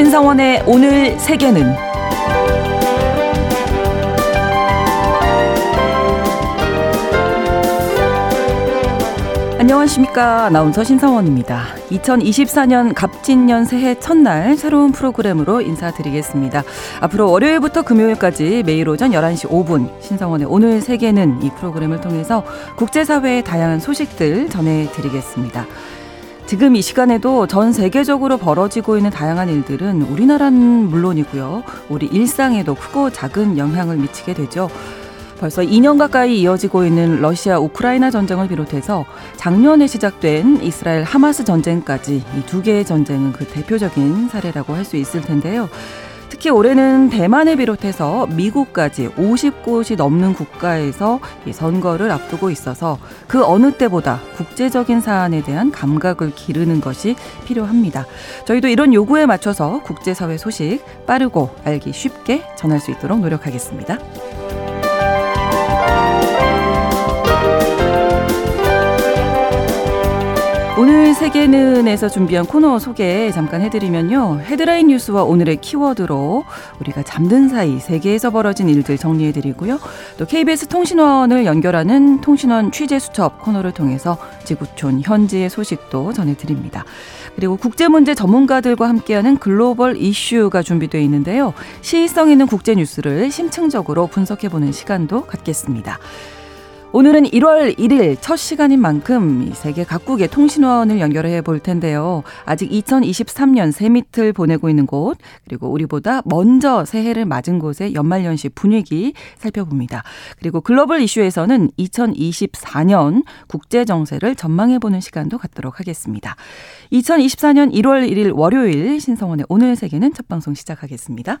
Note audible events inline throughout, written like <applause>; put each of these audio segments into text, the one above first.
신성원의 오늘 세계는 안녕하십니까. 아나운서 신성원입니다. 2024년 갑진년 새해 첫날 새로운 프로그램으로 인사드리겠습니다. 앞으로 월요일부터 금요일까지 매일 오전 11시 5분 신성원의 오늘 세계는 이 프로그램을 통해서 국제사회의 다양한 소식들 전해드리겠습니다. 지금 이 시간에도 전 세계적으로 벌어지고 있는 다양한 일들은 우리나라는 물론이고요. 우리 일상에도 크고 작은 영향을 미치게 되죠. 벌써 2년 가까이 이어지고 있는 러시아 우크라이나 전쟁을 비롯해서 작년에 시작된 이스라엘 하마스 전쟁까지 이 두 개의 전쟁은 그 대표적인 사례라고 할 수 있을 텐데요. 특히 올해는 대만을 비롯해서 미국까지 50곳이 넘는 국가에서 선거를 앞두고 있어서 그 어느 때보다 국제적인 사안에 대한 감각을 기르는 것이 필요합니다. 저희도 이런 요구에 맞춰서 국제사회 소식 빠르고 알기 쉽게 전할 수 있도록 노력하겠습니다. 오늘 세계는에서 준비한 코너 소개 잠깐 해드리면요. 헤드라인 뉴스와 오늘의 키워드로 우리가 잠든 사이 세계에서 벌어진 일들 정리해드리고요. 또 KBS 통신원을 연결하는 통신원 취재 수첩 코너를 통해서 지구촌 현지의 소식도 전해드립니다. 그리고 국제문제 전문가들과 함께하는 글로벌 이슈가 준비되어 있는데요. 시의성 있는 국제 뉴스를 심층적으로 분석해보는 시간도 갖겠습니다. 오늘은 1월 1일 첫 시간인 만큼 세계 각국의 통신원을 연결해 볼 텐데요. 아직 2023년 새밑을 보내고 있는 곳, 그리고 우리보다 먼저 새해를 맞은 곳의 연말연시 분위기 살펴봅니다. 그리고 글로벌 이슈에서는 2024년 국제 정세를 전망해 보는 시간도 갖도록 하겠습니다. 2024년 1월 1일 월요일 신성원의 오늘 세계는 첫 방송 시작하겠습니다.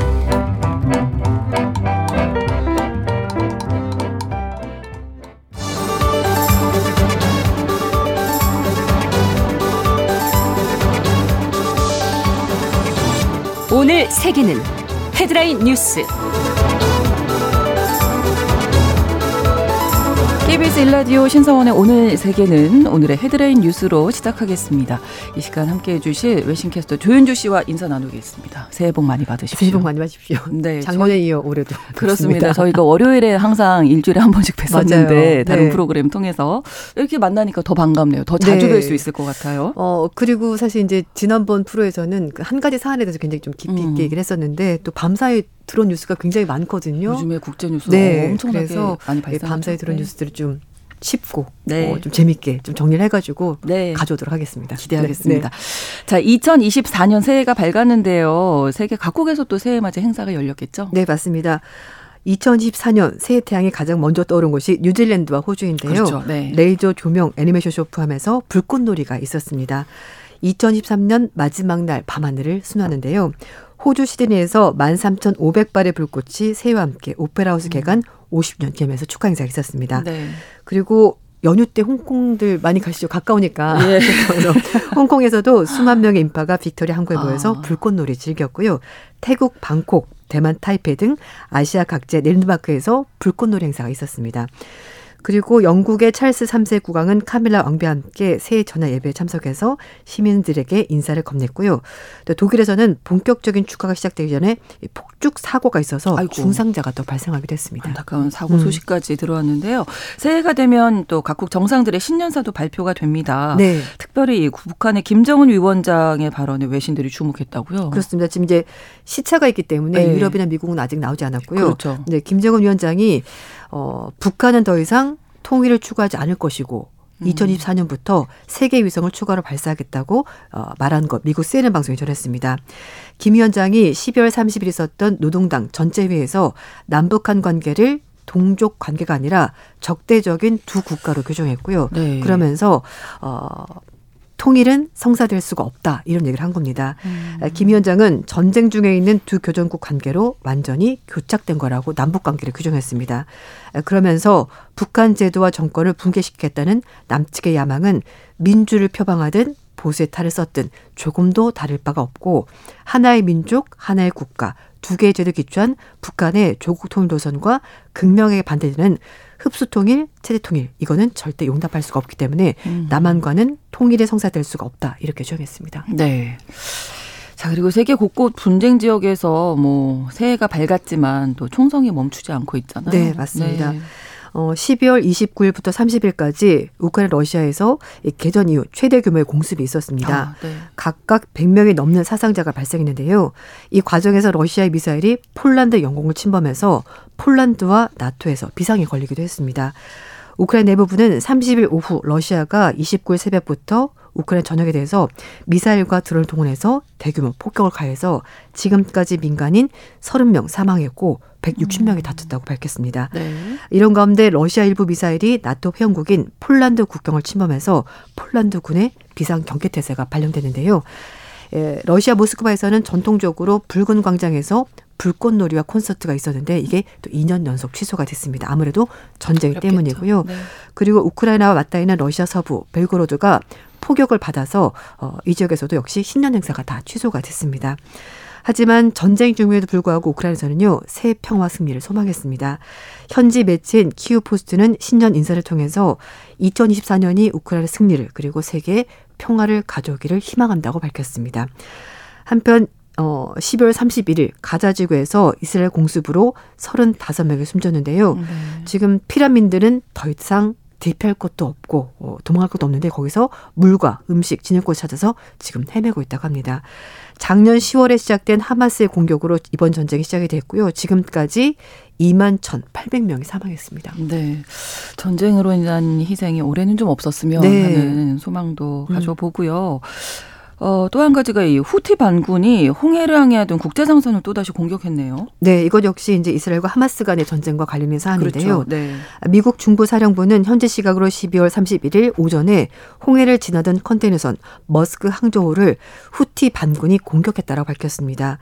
오늘 세계는 헤드라인 뉴스. KBS 일라디오 신성원의 오늘 세계는 오늘의 헤드라인 뉴스로 시작하겠습니다. 이 시간 함께해 주실 외신캐스터 조윤주 씨와 인사 나누겠습니다. 새해 복 많이 받으십시오. 새해 복 많이 받으십시오. 네, 작년에 이어 올해도 <laughs> 그렇습니다. 저희가 월요일에 항상 일주일에 한 번씩 <laughs> 뵀었는데 다른 네. 프로그램 통해서 이렇게 만나니까 더 반갑네요. 더 자주 네. 뵐수 있을 것 같아요. 어 그리고 사실 이제 지난번 프로에서는 그한 가지 사안에 대해서 굉장히 좀 깊이 있게 음. 얘기를 했었는데 또 밤사이 들어온 뉴스가 굉장히 많거든요. 요즘에 국제 뉴스가 네, 엄청나게 그래서 많이 발생. 밤사이 들어온 네. 뉴스들을 좀 쉽고 네. 어, 좀 재밌게 좀 정리를 해가지고 네. 가져오도록 하겠습니다. 기대하겠습니다. 네. 네. 자, 2024년 새해가 밝았는데요. 세계 각국에서 또 새해 맞이 행사가 열렸겠죠? 네, 맞습니다. 2024년 새해 태양이 가장 먼저 떠오른 곳이 뉴질랜드와 호주인데요. 그렇죠. 네. 레이저 조명 애니메이션 쇼 포함해서 불꽃놀이가 있었습니다. 2023년 마지막 날 밤하늘을 수놓았는데요. 호주 시드니에서 13,500발의 불꽃이 새해와 함께 오페라하우스 음. 개관 50년 기념해서 축하 행사가 있었습니다. 네. 그리고 연휴 때 홍콩들 많이 가시죠. 가까우니까. 예. <laughs> 홍콩에서도 수만 명의 인파가 빅토리아 항구에 모여서 아. 불꽃놀이 즐겼고요. 태국 방콕, 대만 타이페이 등 아시아 각지의 랜드마크에서 불꽃놀이 행사가 있었습니다. 그리고 영국의 찰스 3세 국왕은 카밀라 왕비와 함께 새해 전야 예배에 참석해서 시민들에게 인사를 건넸고요. 또 독일에서는 본격적인 축하가 시작되기 전에 폭죽 사고가 있어서 아이고. 중상자가 또 발생하기도 했습니다. 안타까운 사고 음. 소식까지 음. 들어왔는데요. 새해가 되면 또 각국 정상들의 신년사도 발표가 됩니다. 네. 특별히 북한의 김정은 위원장의 발언에 외신들이 주목했다고요. 그렇습니다. 지금 이제 시차가 있기 때문에 네. 유럽이나 미국은 아직 나오지 않았고요. 그렇죠. 네, 김정은 위원장이 어, 북한은 더 이상 통일을 추구하지 않을 것이고 음. 2024년부터 세계 위성을 추가로 발사하겠다고 어, 말한 것 미국 CNN 방송이 전했습니다. 김 위원장이 12월 30일 있었던 노동당 전체 회의에서 남북한 관계를 동족 관계가 아니라 적대적인 두 국가로 규정했고요. 네. 그러면서 어 통일은 성사될 수가 없다 이런 얘기를 한 겁니다. 음. 김 위원장은 전쟁 중에 있는 두 교전국 관계로 완전히 교착된 거라고 남북 관계를 규정했습니다. 그러면서 북한 제도와 정권을 붕괴시켰다는 남측의 야망은 민주를 표방하든 보수의 탈을 썼든 조금도 다를 바가 없고 하나의 민족, 하나의 국가, 두 개의 제도 기초한 북한의 조국 통일 노선과 극명하게 반대되는 흡수 통일, 체제 통일 이거는 절대 용납할 수가 없기 때문에 음. 남한과는 통일에 성사될 수가 없다 이렇게 주장했습니다. 네. 자 그리고 세계 곳곳 분쟁 지역에서 뭐 새해가 밝았지만 또 총성이 멈추지 않고 있잖아요. 네 맞습니다. 네. 어, 12월 29일부터 30일까지 우크라이나 러시아에서 개전 이후 최대 규모의 공습이 있었습니다. 아, 네. 각각 100명이 넘는 사상자가 발생했는데요. 이 과정에서 러시아의 미사일이 폴란드 영공을 침범해서 폴란드와 나토에서 비상이 걸리기도 했습니다. 우크라이나 내부부는 30일 오후 러시아가 29일 새벽부터 우크라이나 전역에 대해서 미사일과 드론을 동원해서 대규모 폭격을 가해서 지금까지 민간인 30명 사망했고 160명이 음. 다쳤다고 밝혔습니다. 네. 이런 가운데 러시아 일부 미사일이 나토 회원국인 폴란드 국경을 침범해서 폴란드 군의 비상 경계 태세가 발령됐는데요. 에, 러시아 모스크바에서는 전통적으로 붉은 광장에서 불꽃놀이와 콘서트가 있었는데 이게 또 2년 연속 취소가 됐습니다. 아무래도 전쟁 그렇겠죠. 때문이고요. 네. 그리고 우크라이나와 맞닿아 있는 러시아 서부 벨고로드가 포격을 받아서 어, 이 지역에서도 역시 신년 행사가 다 취소가 됐습니다. 하지만 전쟁 중에도 불구하고 우크라이나에서는요 새 평화 승리를 소망했습니다. 현지 매체인 키우 포스트는 신년 인사를 통해서 2024년이 우크라이나 승리를 그리고 세계 평화를 가져오기를 희망한다고 밝혔습니다. 한편 어, 12월 31일 가자 지구에서 이스라엘 공습으로 35명이 숨졌는데요. 네. 지금 피란민들은 더 이상 대피할 곳도 없고 어, 도망갈 곳도 없는데 거기서 물과 음식, 지낼 곳을 찾아서 지금 헤매고 있다고 합니다. 작년 10월에 시작된 하마스의 공격으로 이번 전쟁이 시작이 됐고요. 지금까지 2만 1,800명이 사망했습니다. 네. 전쟁으로 인한 희생이 올해는 좀 없었으면 네. 하는 소망도 음. 가져보고요. 어, 또 한 가지가 이 후티 반군이 홍해를 향해하던 국제상선을 또다시 공격했네요. 네, 이것 역시 이제 이스라엘과 하마스 간의 전쟁과 관련된 사안인데요. 그렇죠. 네. 미국 중부사령부는 현재 시각으로 12월 31일 오전에 홍해를 지나던 컨테이너선 머스크 항저우를 후티 반군이 공격했다라고 밝혔습니다.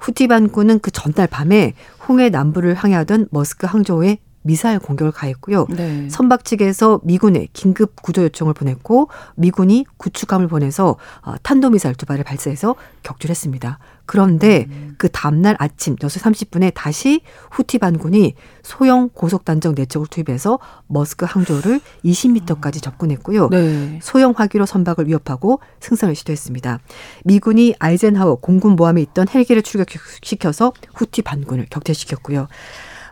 후티 반군은 그 전날 밤에 홍해 남부를 항해하던 머스크 항저우에 미사일 공격을 가했고요. 네. 선박 측에서 미군에 긴급 구조 요청을 보냈고 미군이 구축함을 보내서 어, 탄도미사일 두 발을 발사해서 격출했습니다. 그런데 음. 그 다음날 아침 6시 30분에 다시 후티 반군이 소형 고속단정 내척을 투입해서 머스크 항저우를 20m까지 접근했고요. 네. 소형 화기로 선박을 위협하고 승선을 시도했습니다. 미군이 아이젠하워 공군 모함에 있던 헬기를 출격시켜서 후티 반군을 격퇴시켰고요.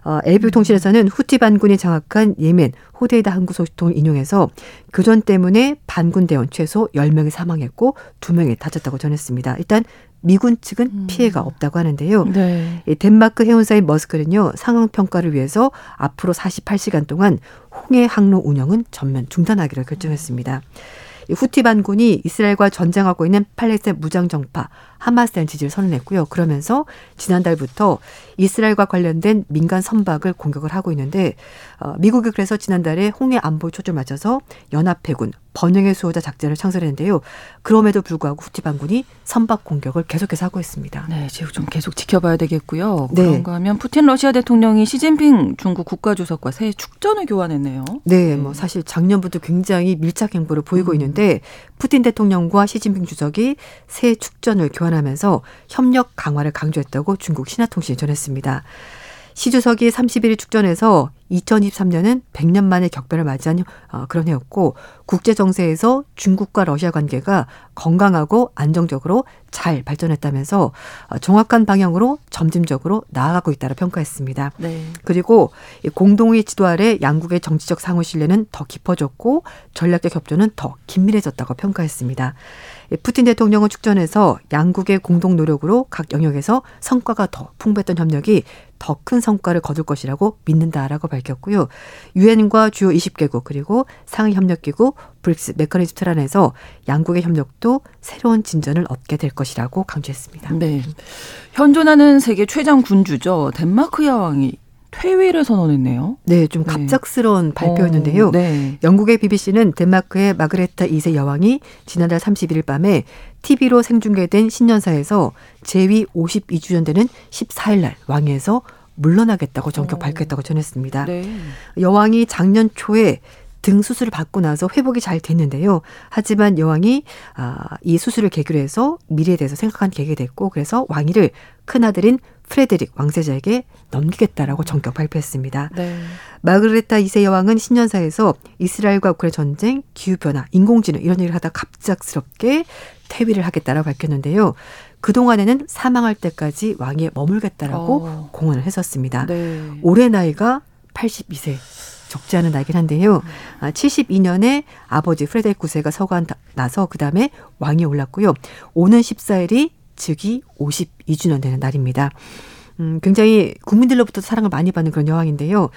어, AFP 통신에서는 후티 반군이 장악한 예멘 호데이다 항구 소식통을 인용해서 교전 때문에 반군 대원 최소 10명이 사망했고 2명이 다쳤다고 전했습니다. 일단 미군 측은 음. 피해가 없다고 하는데요. 네. 덴마크 해운사인 머스크는요 상황 평가를 위해서 앞으로 48시간 동안 홍해 항로 운영은 전면 중단하기로 결정했습니다. 음. 후티 반군이 이스라엘과 전쟁하고 있는 팔레스타인 무장 정파 하마스에 지지를 선언했고요. 그러면서 지난달부터 이스라엘과 관련된 민간 선박을 공격을 하고 있는데 어, 미국이 그래서 지난달에 홍해 안보 초점을 맞춰서 연합해군 번영의 수호자 작전을 창설했는데요. 그럼에도 불구하고 후티 반군이 선박 공격을 계속해서 하고 있습니다. 네, 지금 좀 계속 지켜봐야 되겠고요. 네. 그런가 하면 푸틴 러시아 대통령이 시진핑 중국 국가주석과 새해 축전을 교환했네요. 네, 뭐 사실 작년부터 굉장히 밀착 행보를 보이고 음. 있는데 푸틴 대통령과 시진핑 주석이 새해 축전을 교환하면서 협력 강화를 강조했다고 중국 신화통신이 전했습니다. 시 주석이 31일 축전에서 2023년은 100년 만에 격변을 맞이한 어, 그런 해였고 국제 정세에서 중국과 러시아 관계가 건강하고 안정적으로 잘 발전했다면서 어, 정확한 방향으로 점진적으로 나아가고 있다고 평가했습니다. 네. 그리고 공동의 지도 아래 양국의 정치적 상호 신뢰는 더 깊어졌고 전략적 협조는 더 긴밀해졌다고 평가했습니다. 푸틴 대통령은 축전에서 양국의 공동 노력으로 각 영역에서 성과가 더 풍부했던 협력이 더 큰 성과를 거둘 것이라고 믿는다라고. 밝혔고요. 유엔과 주요 20개국 그리고 상위 협력기구 브릭스 메커니즘 틀 안에서 양국의 협력도 새로운 진전을 얻게 될 것이라고 강조했습니다. 네. 현존하는 세계 최장 군주죠. 덴마크 여왕이 퇴위를 선언했네요. 네, 좀 네. 갑작스러운 네. 발표였는데요. 오, 네. 영국의 BBC는 덴마크의 마그레테 2세 여왕이 지난달 31일 밤에 TV로 생중계된 신년사에서 재위 52주년 되는 14일 날 왕위에서 물러나겠다고 전격 발표했다고 전했습니다. 네. 여왕이 작년 초에 등 수술을 받고 나서 회복이 잘 됐는데요. 하지만 여왕이 아, 이 수술을 계기로 해서 미래에 대해서 생각한 계획이 됐고 그래서 왕위를 큰아들인 프레드릭 왕세자에게 넘기겠다라고 전격 발표했습니다. 네. 마그레타 2세 여왕은 신년사에서 이스라엘과 우크라이나 전쟁, 기후변화, 인공지능 이런 일을 하다 갑작스럽게 퇴위를 하겠다라고 밝혔는데요. 그동안에는 사망할 때까지 왕위에 머물겠다라고 어. 공언을 했었습니다. 네. 올해 나이가 82세. 적지 않은 나이긴 한데요. 72년에 아, 아버지 프레데릭 9세가 서거하고 나서 그 다음에 왕위에 올랐고요. 오는 14일이 즉위 52주년 되는 날입니다. 음, 굉장히 국민들로부터 사랑을 많이 받는 그런 여왕인데요.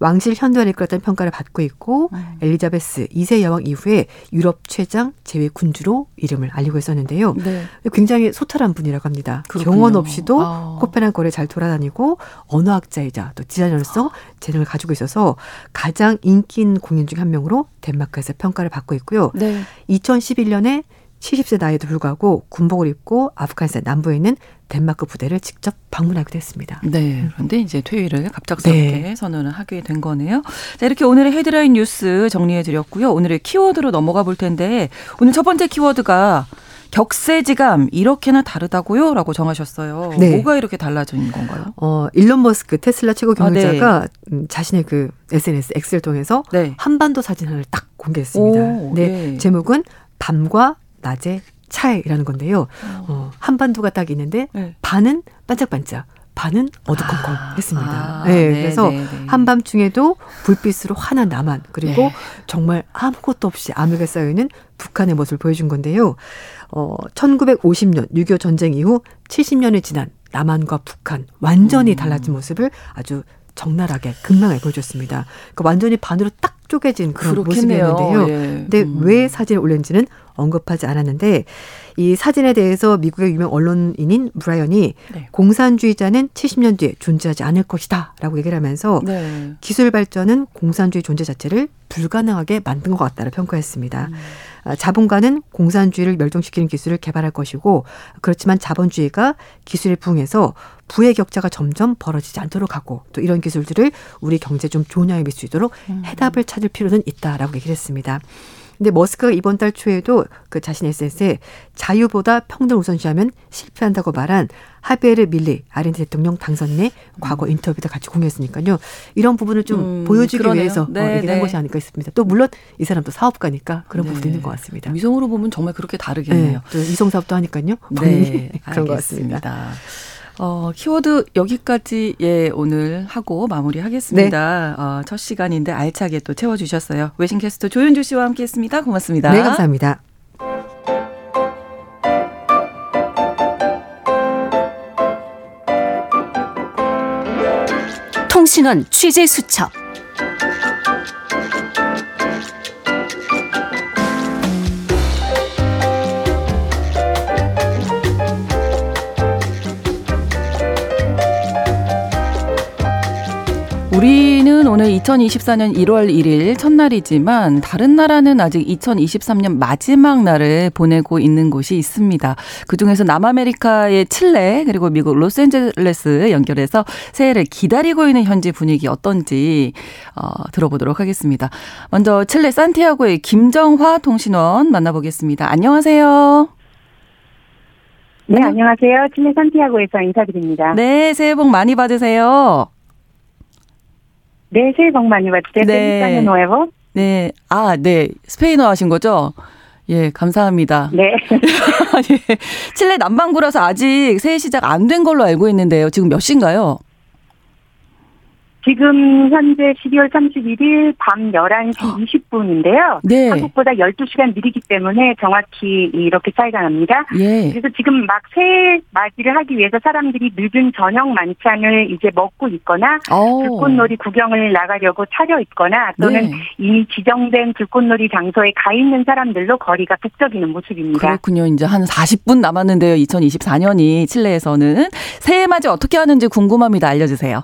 왕실 현대화를 이끌었다는 평가를 받고 있고 음. 엘리자베스 2세 여왕 이후에 유럽 최장 재위 군주로 이름을 알리고 있었는데요. 네. 굉장히 소탈한 분이라고 합니다. 그렇군요. 경호원 없이도 아. 코펜하겐 거리에 잘 돌아다니고 언어학자이자 또 디자이너로서 재능을 가지고 있어서 가장 인기 있는 공인 중 한 명으로 덴마크에서 평가를 받고 있고요. 네. 2011년에 70세 나이에도 불구하고 군복을 입고 아프가니스탄 남부에 있는 덴마크 부대를 직접 방문하기도 했습니다. 네. 그런데 이제 퇴위를 갑작스럽게 네. 선언을 하게 된 거네요. 자, 이렇게 오늘의 헤드라인 뉴스 정리해 드렸고요. 오늘의 키워드로 넘어가 볼 텐데 오늘 첫 번째 키워드가 격세지감 이렇게나 다르다고요? 라고 정하셨어요. 네. 뭐가 이렇게 달라진 건가요? 어, 일론 머스크 테슬라 최고 경영자가 아, 네. 음, 자신의 그 SNS X를 통해서 네. 한반도 사진을 딱 공개했습니다. 오, 네. 네. 제목은 밤과 낮의 차이라는 건데요. 어, 어 한반도가 딱 있는데 네. 반은 반짝반짝, 반은 어두컴컴했습니다. 아, 네, 네, 그래서 네, 네. 한밤중에도 불빛으로 환한 남한 그리고 네. 정말 아무것도 없이 암흑에 쌓여 있는 북한의 모습을 보여준 건데요. 어, 1950년 6.25 전쟁 이후 70년이 지난 남한과 북한 완전히 음. 달라진 모습을 아주 적나라하게 극명하게 보여줬습니다. 그 완전히 반으로 딱 쪼개진 그런 그렇겠네요. 모습이었는데요. 예. 근데 음. 왜 사진을 올렸는지는 언급하지 않았는데 이 사진에 대해서 미국의 유명 언론인인 브라이언이 네. 공산주의자는 70년 뒤에 존재하지 않을 것이다라고 얘기를 하면서 네. 기술 발전은 공산주의 존재 자체를 불가능하게 만든 것 같다를 평가했습니다. 음. 아, 자본가는 공산주의를 멸종시키는 기술을 개발할 것이고 그렇지만 자본주의가 기술에 부응해서 부의 격차가 점점 벌어지지 않도록 하고 또 이런 기술들을 우리 경제 좀 좋은 있도록 음. 해답을 찾을 필요는 있다라고 얘기를 했습니다. 근데 머스크가 이번 달 초에도 그 자신 SNS에 자유보다 평등 우선시하면 실패한다고 말한 하베르 밀리 아르헨티나 대통령 당선인의 과거 음. 인터뷰도 같이 공유했으니까요. 이런 부분을 좀 음, 보여주기 그러네요. 위해서 어, 네, 어, 얘기를 한 네. 것이 아닐까 싶습니다. 또 물론 이 사람도 사업가니까 그런 네. 부분도 있는 것 같습니다. 위성으로 보면 정말 그렇게 다르겠네요. 네, 또 이성 사업도 하니까요. 네, <laughs> 그런 것 같습니다. 어, 키워드 여기까지 예, 오늘 하고 마무리하겠습니다. 네. 어, 첫 시간인데 알차게 또 채워주셨어요. 외신 캐스터 조윤주 씨와 함께 했습니다. 고맙습니다. 네, 감사합니다. 통신원 취재 수첩 우리는 오늘 2024년 1월 1일 첫날이지만 다른 나라는 아직 2023년 마지막 날을 보내고 있는 곳이 있습니다. 그중에서 남아메리카의 칠레 그리고 미국 로스앤젤레스 연결해서 새해를 기다리고 있는 현지 분위기 어떤지 어, 들어보도록 하겠습니다. 먼저 칠레 산티아고의 김정화 통신원 만나보겠습니다. 안녕하세요. 네, 안녕하세요. 칠레 산티아고에서 인사드립니다. 네, 새해 복 많이 받으세요. 네, 새해 복 많이 받으세요. 네. 네. 아, 네. 스페인어 하신 거죠? 예, 감사합니다. 네. <laughs> 예. 칠레 남반구라서 아직 새해 시작 안 된 걸로 알고 있는데요. 지금 몇 시인가요? 지금 현재 12월 31일 밤 11시 20분인데요. 네. 한국보다 12시간 느리기 때문에 정확히 이렇게 차이가 납니다. 예. 그래서 지금 막 새해 맞이를 하기 위해서 사람들이 늦은 저녁 만찬을 이제 먹고 있거나 오. 불꽃놀이 구경을 나가려고 차려 있거나 또는 네. 이미 지정된 불꽃놀이 장소에 가 있는 사람들로 거리가 북적이는 모습입니다. 그렇군요. 이제 한 40분 남았는데요. 2024년이 칠레에서는 새해 맞이 어떻게 하는지 궁금합니다. 알려주세요.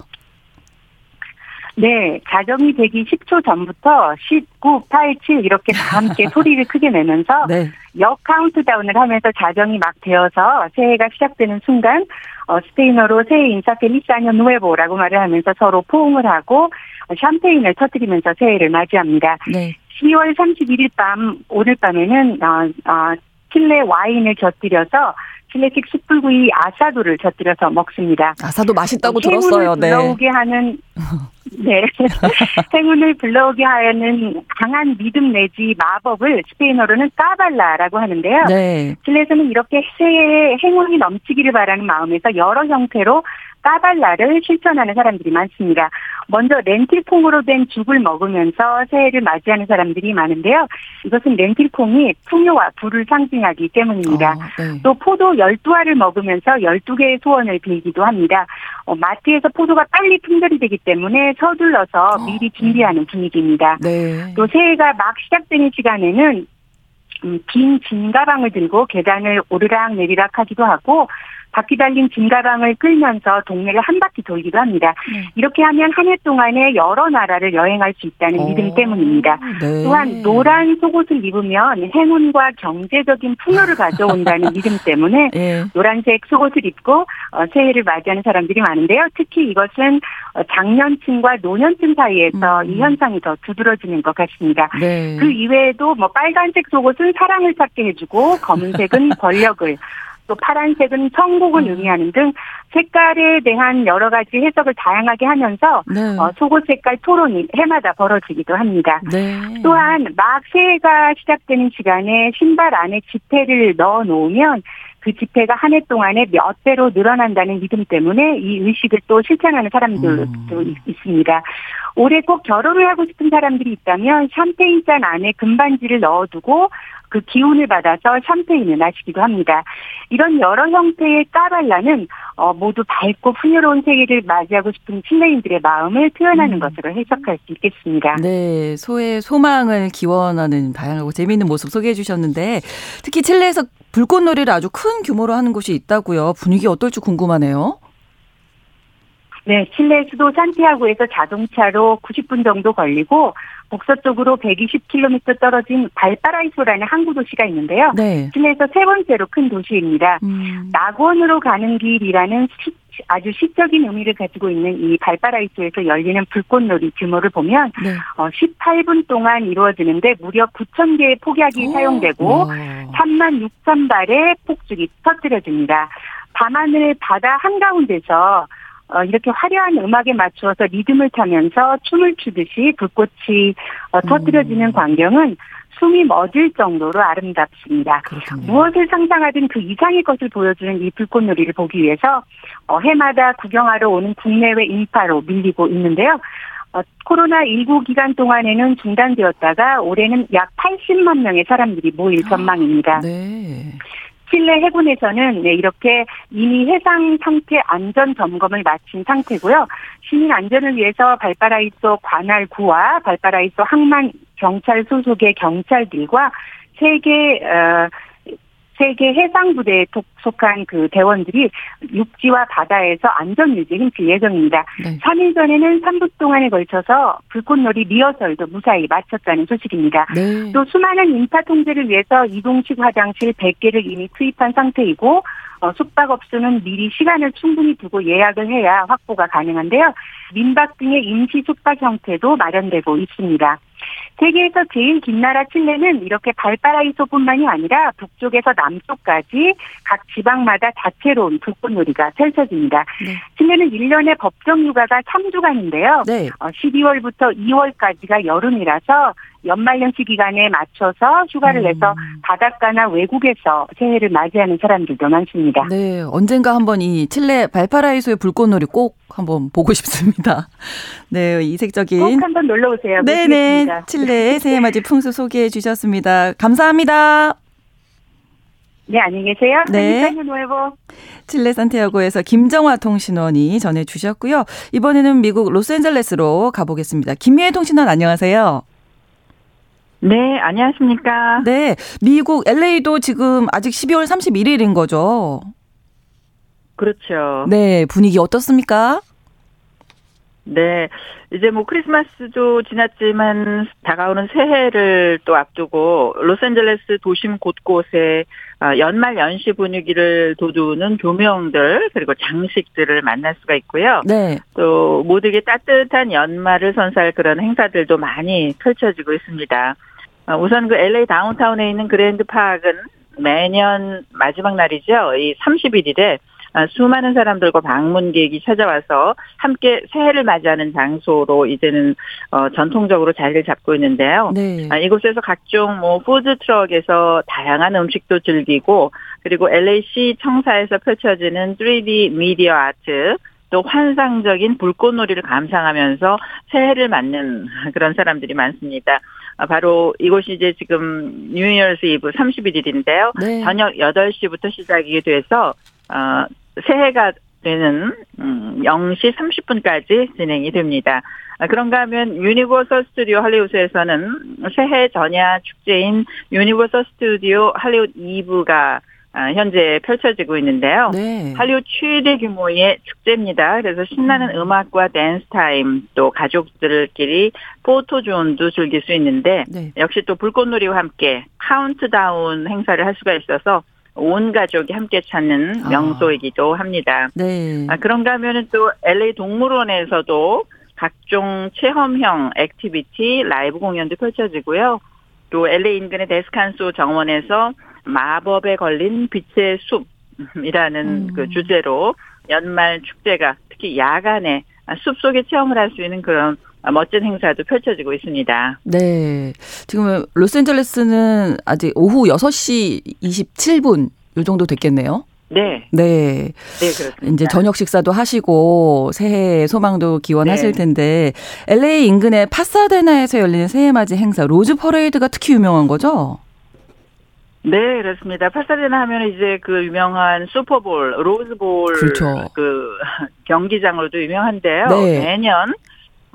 네, 자정이 되기 10초 전부터 19, 8, 7 이렇게 다 함께 <laughs> 소리를 크게 내면서 네. 역 카운트다운을 하면서 자정이 막 되어서 새해가 시작되는 순간 어, 스페인어로 새해 인사 펠리사뇨 누에보라고 말을 하면서 서로 포옹을 하고 샴페인을 터뜨리면서 새해를 맞이합니다. 네. 12월 31일 밤 오늘 밤에는 어, 어, 칠레 와인을 곁들여서 칠레식 숯불구이 아사도를 곁들여서 먹습니다. 아사도 맛있다고 들었어요. 네. 불러오게 하는 <laughs> 네 <laughs> 행운을 불러오게 하는 강한 믿음 내지 마법을 스페인어로는 까발라라고 하는데요. 네. 칠레에서는 이렇게 새해에 행운이 넘치기를 바라는 마음에서 여러 형태로 까발라를 실천하는 사람들이 많습니다. 먼저 렌틸콩으로 된 죽을 먹으면서 새해를 맞이하는 사람들이 많은데요. 이것은 렌틸콩이 풍요와 불을 상징하기 때문입니다. 어, 네. 또 포도 12알을 먹으면서 12개의 소원을 빌기도 합니다. 어, 마트에서 포도가 빨리 품절이 되기 때문에 서둘러서 어, 미리 준비하는 분위기입니다. 네. 또 새해가 막 시작되는 시간에는 음, 긴 진가방을 들고 계단을 오르락 내리락 하기도 하고 바퀴 달린 진가방을 끌면서 동네를 한 바퀴 돌기도 합니다. 네. 이렇게 하면 한 해 동안에 여러 나라를 여행할 수 있다는 오. 믿음 때문입니다. 네. 또한 노란 속옷을 입으면 행운과 경제적인 풍요를 가져온다는 <laughs> 믿음 때문에 네. 노란색 속옷을 입고 어, 새해를 맞이하는 사람들이 많은데요. 특히 이것은 어, 장년층과 노년층 사이에서 음. 이 현상이 더 두드러지는 것 같습니다. 네. 그 이외에도 뭐 빨간색 속옷은 사랑을 찾게 해주고 검은색은 <laughs> 권력을 또 파란색은 천국을 음. 의미하는 등 색깔에 대한 여러 가지 해석을 다양하게 하면서 네. 어, 속옷 색깔 토론이 해마다 벌어지기도 합니다. 네. 또한 막 새해가 시작되는 시간에 신발 안에 지폐를 넣어 놓으면 그 지폐가 한 해 동안에 몇 배로 늘어난다는 믿음 때문에 이 의식을 또 실천하는 사람들도 음. 있습니다. 올해 꼭 결혼을 하고 싶은 사람들이 있다면 샴페인잔 안에 금반지를 넣어두고 그 기운을 받아서 샴페인을 마시기도 합니다. 이런 여러 형태의 까발라는 어, 모두 밝고 풍요로운 세계를 맞이하고 싶은 칠레인들의 마음을 표현하는 음. 것으로 해석할 수 있겠습니다. 네, 소의 소망을 기원하는 다양하고 재미있는 모습 소개해 주셨는데 특히 칠레에서 불꽃놀이를 아주 큰 규모로 하는 곳이 있다고요. 분위기 어떨지 궁금하네요. 네, 칠레 수도 산티아고에서 자동차로 90분 정도 걸리고 북서쪽으로 120km 떨어진 발파라이소라는 항구 도시가 있는데요. 네. 칠레에서 세 번째로 큰 도시입니다. 음. 낙원으로 가는 길이라는 시, 아주 시적인 의미를 가지고 있는 이 발파라이소에서 열리는 불꽃놀이 규모를 보면 네. 어, 18분 동안 이루어지는데 무려 9천 개의 폭약이 오. 사용되고 와. 3만 6천 발의 폭죽이 터뜨려집니다. 밤하늘 바다 한가운데서 어, 이렇게 화려한 음악에 맞추어서 리듬을 타면서 춤을 추듯이 불꽃이 어, 터뜨려지는 음. 광경은 숨이 멎을 정도로 아름답습니다. 그렇군요. 무엇을 상상하든 그 이상의 것을 보여주는 이 불꽃놀이를 보기 위해서 어, 해마다 구경하러 오는 국내외 인파로 밀리고 있는데요. 어, 코로나19 기간 동안에는 중단되었다가 올해는 약 80만 명의 사람들이 모일 아, 전망입니다. 네. 칠레 해군에서는 네, 이렇게 이미 해상 상태 안전 점검을 마친 상태고요. 시민 안전을 위해서 발바라이소 관할구와 발바라이소 항만 경찰 소속의 경찰들과 세계 어, 세계 해상부대에 속한 그 대원들이 육지와 바다에서 안전 유지에 힘쓸 예정입니다. 네. 3일 전에는 3부 동안에 걸쳐서 불꽃놀이 리허설도 무사히 마쳤다는 소식입니다. 네. 또 수많은 인파 통제를 위해서 이동식 화장실 100개를 이미 투입한 상태이고 어, 숙박업소는 미리 시간을 충분히 두고 예약을 해야 확보가 가능한데요. 민박 등의 임시 숙박 형태도 마련되고 있습니다. 세계에서 제일 긴 나라 칠레는 이렇게 발바라이소뿐만이 아니라 북쪽에서 남쪽까지 각 지방마다 다채로운 불꽃놀이가 펼쳐집니다. 네. 칠레는 1년에 법정 휴가가 3주간인데요. 네. 12월부터 어, 2월까지가 여름이라서 연말연시 기간에 맞춰서 휴가를 음. 내서 바닷가나 외국에서 새해를 맞이하는 사람들도 많습니다. 네, 언젠가 한번 이 칠레 발파라이소의 불꽃놀이 꼭 한번 보고 <laughs> 싶습니다. 네, 이색적인 꼭 한번 놀러 오세요. 네 네, 칠레 새해 맞이 풍수 소개해 주셨습니다. 감사합니다. 네, 안녕히 계세요. 네. 칠레 산티아고에서 김정화 통신원이 전해 주셨고요. 이번에는 미국 로스앤젤레스로 가보겠습니다. 김미애 통신원 안녕하세요. 네, 안녕하십니까. 네, 미국 LA도 지금 아직 12월 31일인 거죠. 그렇죠. 네, 분위기 어떻습니까? 네. 이제 뭐 크리스마스도 지났지만 다가오는 새해를 또 앞두고 로스앤젤레스 도심 곳곳에 어, 연말 연시 분위기를 돋우는 조명들 그리고 장식들을 만날 수가 있고요. 네. 또 모두에게 따뜻한 연말을 선사할 그런 행사들도 많이 펼쳐지고 있습니다. 어, 우선 그 LA 다운타운에 있는 그랜드 파크는 매년 마지막 날이죠. 이 31일에 어, 수많은 사람들과 방문객이 찾아와서 함께 새해를 맞이하는 장소로 이제는 어, 전통적으로 자리를 잡고 있는데요. 네. 아, 이곳에서 각종 뭐 food truck에서 다양한 음식도 즐기고 그리고 LA시 청사에서 펼쳐지는 3D media art 또 환상적인 불꽃놀이를 감상하면서 새해를 맞는 그런 사람들이 많습니다. 아, 바로 이곳이 이제 지금 New Year's Eve 31일인데요. 네. 저녁 8시부터 시작이 돼서 어, 새해가 되는 음, 0시 30분까지 진행이 됩니다. 아, 그런가 하면 유니버설 스튜디오 할리우드에서는 새해 전야 축제인 유니버설 스튜디오 할리우드 Eve가 아, 현재 펼쳐지고 있는데요. 네. 할리우드 최대 규모의 축제입니다. 그래서 신나는 음. 악과 dance time, 또 가족들끼리 포토존도 즐길 수 있는데 네. 역시 또 불꽃놀이와 함께 카운트다운 행사를 할 수가 있어서 온 가족이 함께 찾는 아. 명소이기도 합니다. 네. 아, 그런가 하면은 또 LA 동물원에서도 각종 체험형 activity, 라이브 공연도 펼쳐지고요. 또 LA 인근의 데스칸소 정원에서 마법에 걸린 빛의 숲이라는 음. 그 주제로 연말 축제가 특히 야간에 숲 속에 체험을 할 수 있는 그런 멋진 행사도 펼쳐지고 있습니다. 네. 지금 로스앤젤레스는 아직 오후 6시 27분 요 정도 됐겠네요. 네. 네. 네, 그렇습니다. 이제 저녁 식사도 하시고 새해 소망도 기원하실 네. 텐데 LA 인근의 파사데나에서 열리는 새해 맞이 행사 로즈 퍼레이드가 특히 유명한 거죠? 네, 그렇습니다. 파사데나 하면 이제 그 유명한 슈퍼볼, 로즈볼 그렇죠. 그 <laughs> 경기장으로도 유명한데요. 네. 매년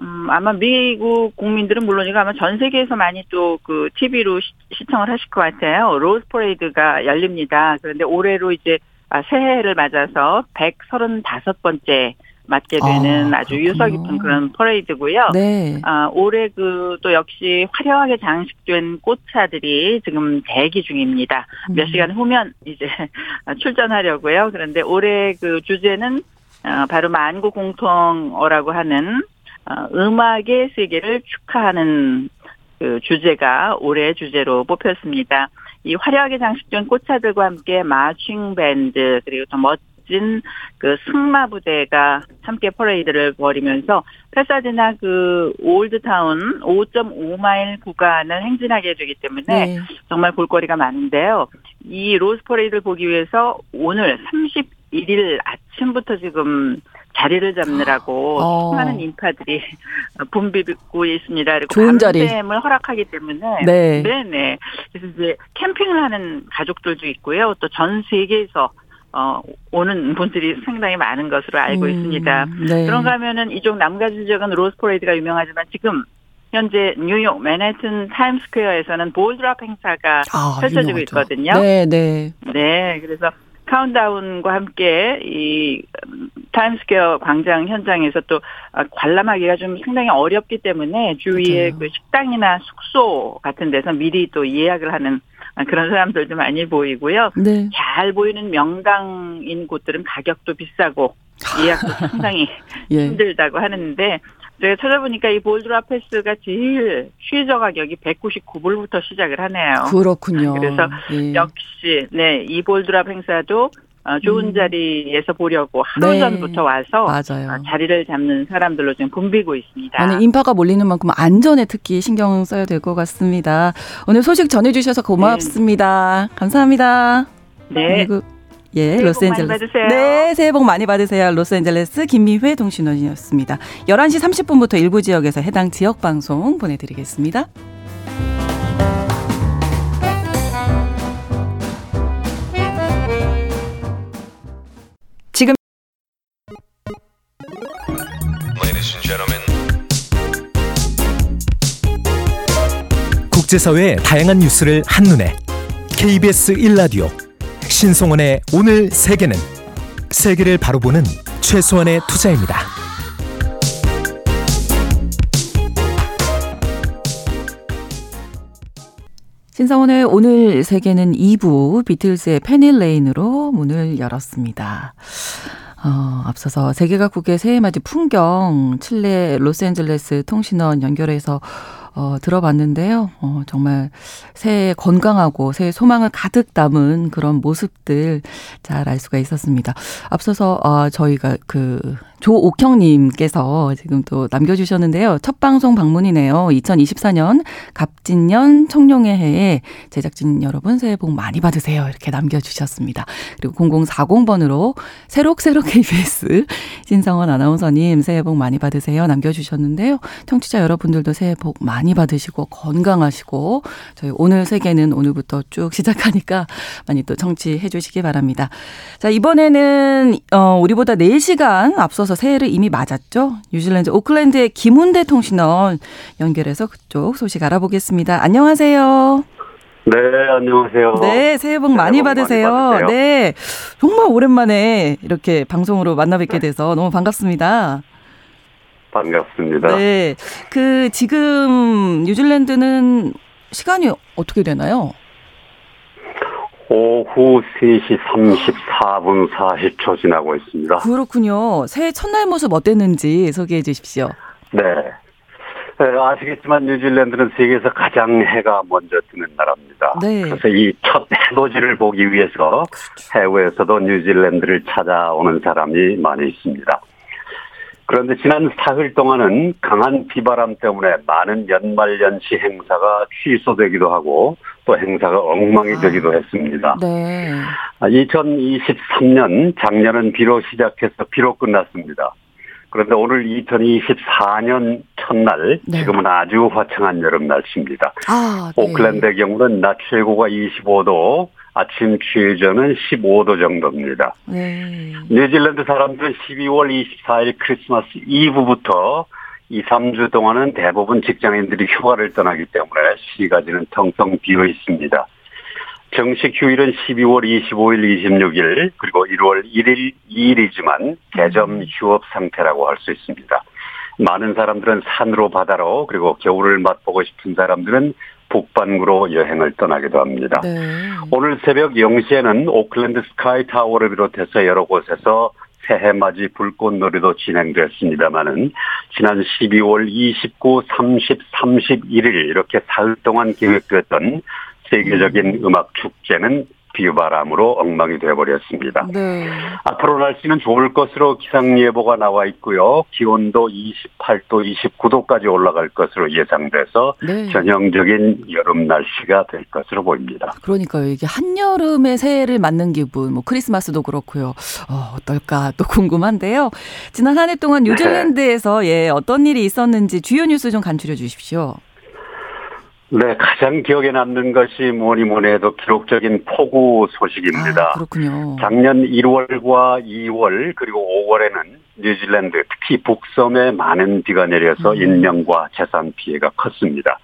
음, 아마 미국 국민들은 물론이고 아마 전 세계에서 많이 또 그 TV로 시, 시청을 하실 것 같아요. 로즈 퍼레이드가 열립니다. 그런데 올해로 이제 아, 새해를 맞아서 135번째 맞게 되는 아, 주 유서 깊은 그런 퍼레이드고요. 네. 아, 올해 그 또 역시 화려하게 장식된 꽃차들이 지금 대기 중입니다. 음. 몇 시간 후면 이제 <laughs> 출전하려고요. 그런데 올해 그 주제는 어, 바로 만국 공통어라고 하는 어, 음악의 세계를 축하하는 그 주제가 올해 주제로 뽑혔습니다. 이 화려하게 장식된 꽃차들과 함께 marching band 그리고 또 멋진 그 승마 부대가 함께 퍼레이드를 벌이면서 파사데나 그 old town 5.5마일 구간을 행진하게 되기 때문에 네. 정말 볼거리가 많은데요. 이 로즈 퍼레이드를 보기 위해서 오늘 31일 아침부터 지금 자리를 잡느라고 어. 수많은 인파들이 붐비고 있습니다. 그리고 좋은 자리. 을 허락하기 때문에 네. 네네. 그래서 이제 캠핑을 하는 가족들도 있고요. 또 전 세계에서 어, 오는 분들이 상당히 많은 것으로 알고 음, 있습니다. 네. 그런가 하면은 이쪽 남가주 지역은 로즈퍼레이드가 유명하지만 지금 현재 뉴욕 맨해튼 타임스퀘어에서는 ball drop 행사가 아, 펼쳐지고 유명하죠. 있거든요. 네, 네. 네, 그래서 카운트다운과 함께 이 타임스퀘어 광장 현장에서 또 관람하기가 좀 상당히 어렵기 때문에 주위에 그 식당이나 숙소 같은 데서 미리 또 예약을 하는 그런 사람들도 많이 보이고요. 네. 잘 보이는 명당인 곳들은 가격도 비싸고 예약도 상당히 <laughs> 예. 힘들다고 하는데 제가 찾아보니까 이 ball drop pass가 제일 최저 가격이 199불부터 시작을 하네요. 그렇군요. 그래서 예. 역시 네, 이 ball drop 행사도 어, 좋은 음. 자리에서 보려고 하루 네. 전부터 와서 맞아요. 어, 자리를 잡는 사람들로 지금 붐비고 있습니다. 아니, 인파가 몰리는 만큼 안전에 특히 신경 써야 될 것 같습니다. 오늘 소식 전해주셔서 고맙습니다. 네. 감사합니다. 네. 그리고 예, 로스앤젤레스. 네, 새해 복 많이 받으세요. 로스앤젤레스 김미회 통신원이었습니다. 11시 30분부터 일부 지역에서 해당 지역 방송 보내드리겠습니다. 국제사회의 다양한 뉴스를 한눈에 KBS 1라디오 신성원의 오늘 세계는 세계를 바로 보는 최소한의 투자입니다. 신성원의 오늘 세계는 2부 비틀스의 Penny Lane으로 문을 열었습니다. 어, 앞서서 세계각국의 새해 맞이 풍경 칠레 로스앤젤레스 통신원 연결해서 어, 들어봤는데요. 어, 정말 새해 건강하고 새해 소망을 가득 담은 그런 모습들 잘 알 수가 있었습니다. 앞서서 어, 저희가 그 조옥형님께서 지금 또 남겨주셨는데요. 첫 방송 방문이네요. 2024년 갑진년 청룡의 해에 제작진 여러분 새해 복 많이 받으세요. 이렇게 남겨주셨습니다. 그리고 0040번으로 새록새록 KBS 신성원 아나운서님 새해 복 많이 받으세요. 남겨주셨는데요. 청취자 여러분들도 새해 복 많이 받으시고 건강하시고 저희 오늘 세계는 오늘부터 쭉 시작하니까 많이 또 청취해 주시기 바랍니다. 자, 이번에는 어, 우리보다 4시간 앞서 앞서서 새해를 이미 맞았죠. 뉴질랜드 오클랜드의 김훈대 통신원 연결해서 그쪽 소식 알아보겠습니다. 안녕하세요. 네, 안녕하세요. 네, 새해 복 많이, 받으세요. 많이 받으세요. 네, 정말 오랜만에 이렇게 방송으로 만나 뵙게 돼서 너무 반갑습니다. 반갑습니다. 네, 그 지금 뉴질랜드는 시간이 어떻게 되나요? 오후 3시 34분 40초 지나고 있습니다. 그렇군요. 새해 첫날 모습 어땠는지 소개해 주십시오. 네. 네 아시겠지만 뉴질랜드는 세계에서 가장 해가 먼저 뜨는 나라입니다. 네. 그래서 이 첫 해돋이를 보기 위해서 그렇죠. 해외에서도 뉴질랜드를 찾아오는 사람이 많이 있습니다. 그런데 지난 사흘 동안은 강한 비바람 때문에 많은 연말 연시 행사가 취소되기도 하고 또 행사가 엉망이 아, 되기도 했습니다. 네. 2023년 아, 작년은 비로 시작해서 비로 끝났습니다. 그런데 오늘 2024년 첫날 네. 지금은 아주 화창한 여름 날씨입니다. 아, 네. 오클랜드의 경우는 낮 최고가 25도, 아침 최저는 15도 정도입니다. 네. 뉴질랜드 사람들은 12월 24일 크리스마스 이브부터 2, 3주 동안은 대부분 직장인들이 휴가를 떠나기 때문에 시가지는 텅텅 비어 있습니다. 정식 휴일은 12월 25일, 26일, 그리고 1월 1일, 2일이지만 개점 휴업 상태라고 할 수 있습니다. 많은 사람들은 산으로 바다로 그리고 겨울을 맛보고 싶은 사람들은 북반구로 여행을 떠나기도 합니다. 네. 오늘 새벽 0시에는 오클랜드 스카이 타워를 비롯해서 여러 곳에서 새해 맞이 불꽃놀이도 진행됐습니다마는 지난 12월 29, 30, 31일 이렇게 사흘 동안 계획됐던 세계적인 음악 축제는 비바람으로 엉망이 되어버렸습니다. 네. 앞으로 날씨는 좋을 것으로 기상예보가 나와 있고요. 기온도 28도, 29도까지 올라갈 것으로 예상돼서 네. 전형적인 여름 날씨가 될 것으로 보입니다. 그러니까요. 이게 한여름의 새해를 맞는 기분, 뭐 크리스마스도 그렇고요. 어, 어떨까 또 궁금한데요. 지난 한 해 동안 네. 뉴질랜드에서 네. 예, 어떤 일이 있었는지 주요 뉴스 좀 간추려 주십시오. 네, 가장 기억에 남는 것이 뭐니 뭐니 해도 기록적인 폭우 소식입니다. 아, 그렇군요. 작년 1월과 2월 그리고 5월에는 뉴질랜드 특히 북섬에 많은 비가 내려서 음. 인명과 재산 피해가 컸습니다.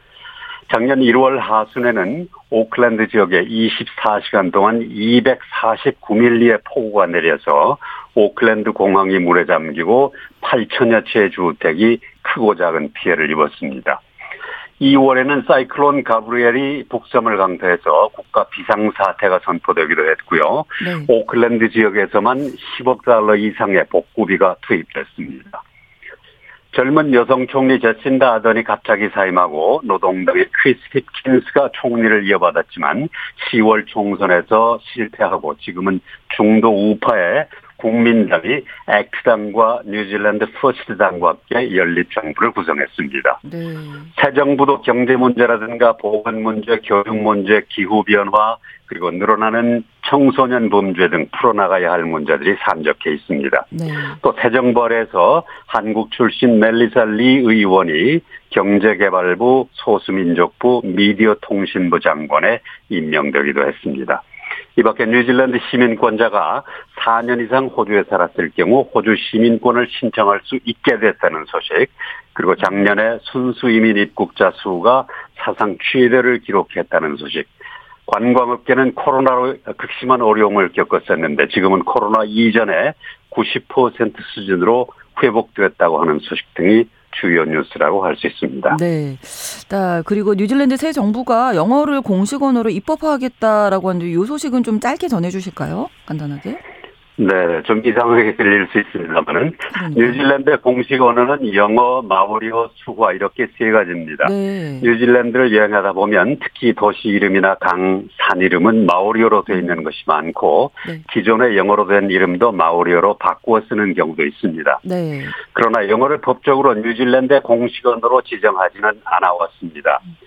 작년 1월 하순에는 오클랜드 지역에 24시간 동안 249밀리의 폭우가 내려서 오클랜드 공항이 물에 잠기고 8천여 채의 주택이 크고 작은 피해를 입었습니다. 2월에는 사이클론 가브리엘이 북섬을 강타해서 국가 비상사태가 선포되기도 했고요. 네. 오클랜드 지역에서만 10억 달러 이상의 복구비가 투입됐습니다. 젊은 여성 총리 제신다 아던이 갑자기 사임하고 노동당의 크리스 힙킨스가 총리를 이어받았지만 10월 총선에서 실패하고 지금은 중도 우파의 국민당이 액트당과 뉴질랜드 퍼스트당과 함께 연립 정부를 구성했습니다. 네. 새 정부도 경제 문제라든가 보건 문제, 교육 문제, 기후 변화 그리고 늘어나는 청소년 범죄 등 풀어나가야 할 문제들이 산적해 있습니다. 네. 또 새 정부에서 한국 출신 멜리사 리 의원이 경제개발부, 소수민족부, 미디어통신부 장관에 임명되기도 했습니다. 이 밖에 뉴질랜드 시민권자가 4년 이상 호주에 살았을 경우 호주 시민권을 신청할 수 있게 됐다는 소식, 그리고 작년에 순수 이민 입국자 수가 사상 최대를 기록했다는 소식, 관광업계는 코로나로 극심한 어려움을 겪었었는데 지금은 코로나 이전에 90% 수준으로 회복됐다고 하는 소식 등이 주요 뉴스라고 할 수 있습니다. 네. 그리고 뉴질랜드 새 정부가 영어를 공식 언어로 입법화하겠다라고 하는데 이 소식은 좀 짧게 전해 주실까요? 간단하게. 네, 좀 이상하게 <laughs> 들릴 수 있습니다만은 뉴질랜드의 공식 언어는 영어, 마오리어, 수화 이렇게 세 가지입니다. 네. 뉴질랜드를 여행하다 보면 특히 도시 이름이나 강, 산 이름은 마오리어로 되어 있는 것이 많고 네. 기존의 영어로 된 이름도 마오리어로 바꾸어 쓰는 경우도 있습니다. 네. 그러나 영어를 법적으로 뉴질랜드의 공식 언어로 지정하지는 않아 왔습니다. 음.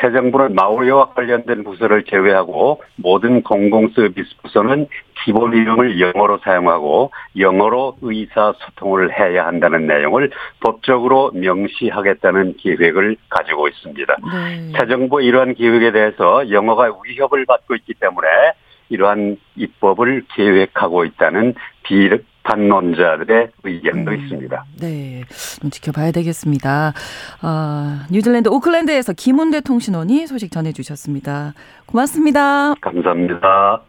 새 정부는 마오리와 관련된 부서를 제외하고 모든 공공서비스 부서는 기본 이름을 영어로 사용하고 영어로 의사소통을 해야 한다는 내용을 법적으로 명시하겠다는 계획을 가지고 있습니다. 네. 새 정부 이러한 계획에 대해서 영어가 위협을 받고 있기 때문에 이러한 입법을 계획하고 있다는 비, 반론자들의 의견도 음, 있습니다. 네, 좀 지켜봐야 되겠습니다. 어, 뉴질랜드 오클랜드에서 김은대 통신원이 소식 전해주셨습니다. 고맙습니다. 감사합니다.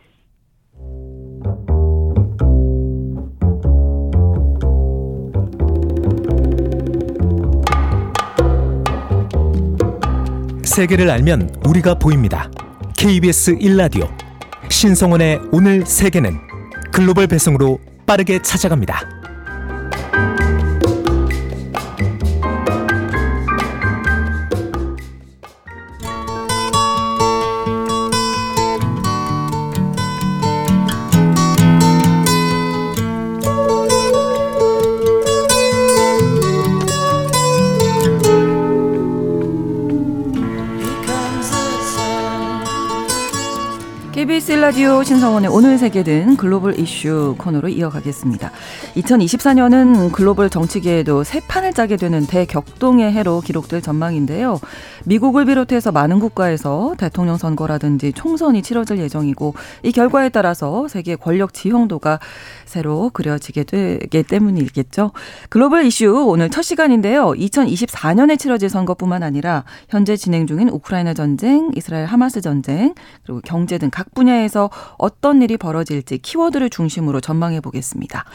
세계를 알면 우리가 보입니다. KBS 1라디오 신성원의 오늘 세계는 글로벌 배송으로 빠르게 찾아갑니다. 라디오 신성원의 오늘 세계든 글로벌 이슈 코너로 이어가겠습니다. 2024년은 글로벌 정치계에도 새 판을 짜게 되는 대격동의 해로 기록될 전망인데요. 미국을 비롯해서 많은 국가에서 대통령 선거라든지 총선이 치러질 예정이고 이 결과에 따라서 세계 권력 지형도가 새로 그려지게 되기 때문이겠죠. 글로벌 이슈 오늘 첫 시간인데요. 2024년에 치러질 선거뿐만 아니라 현재 진행 중인 우크라이나 전쟁, 이스라엘 하마스 전쟁, 그리고 경제 등 각 분야에서 어떤 일이 벌어질지 키워드를 중심으로 전망해 보겠습니다.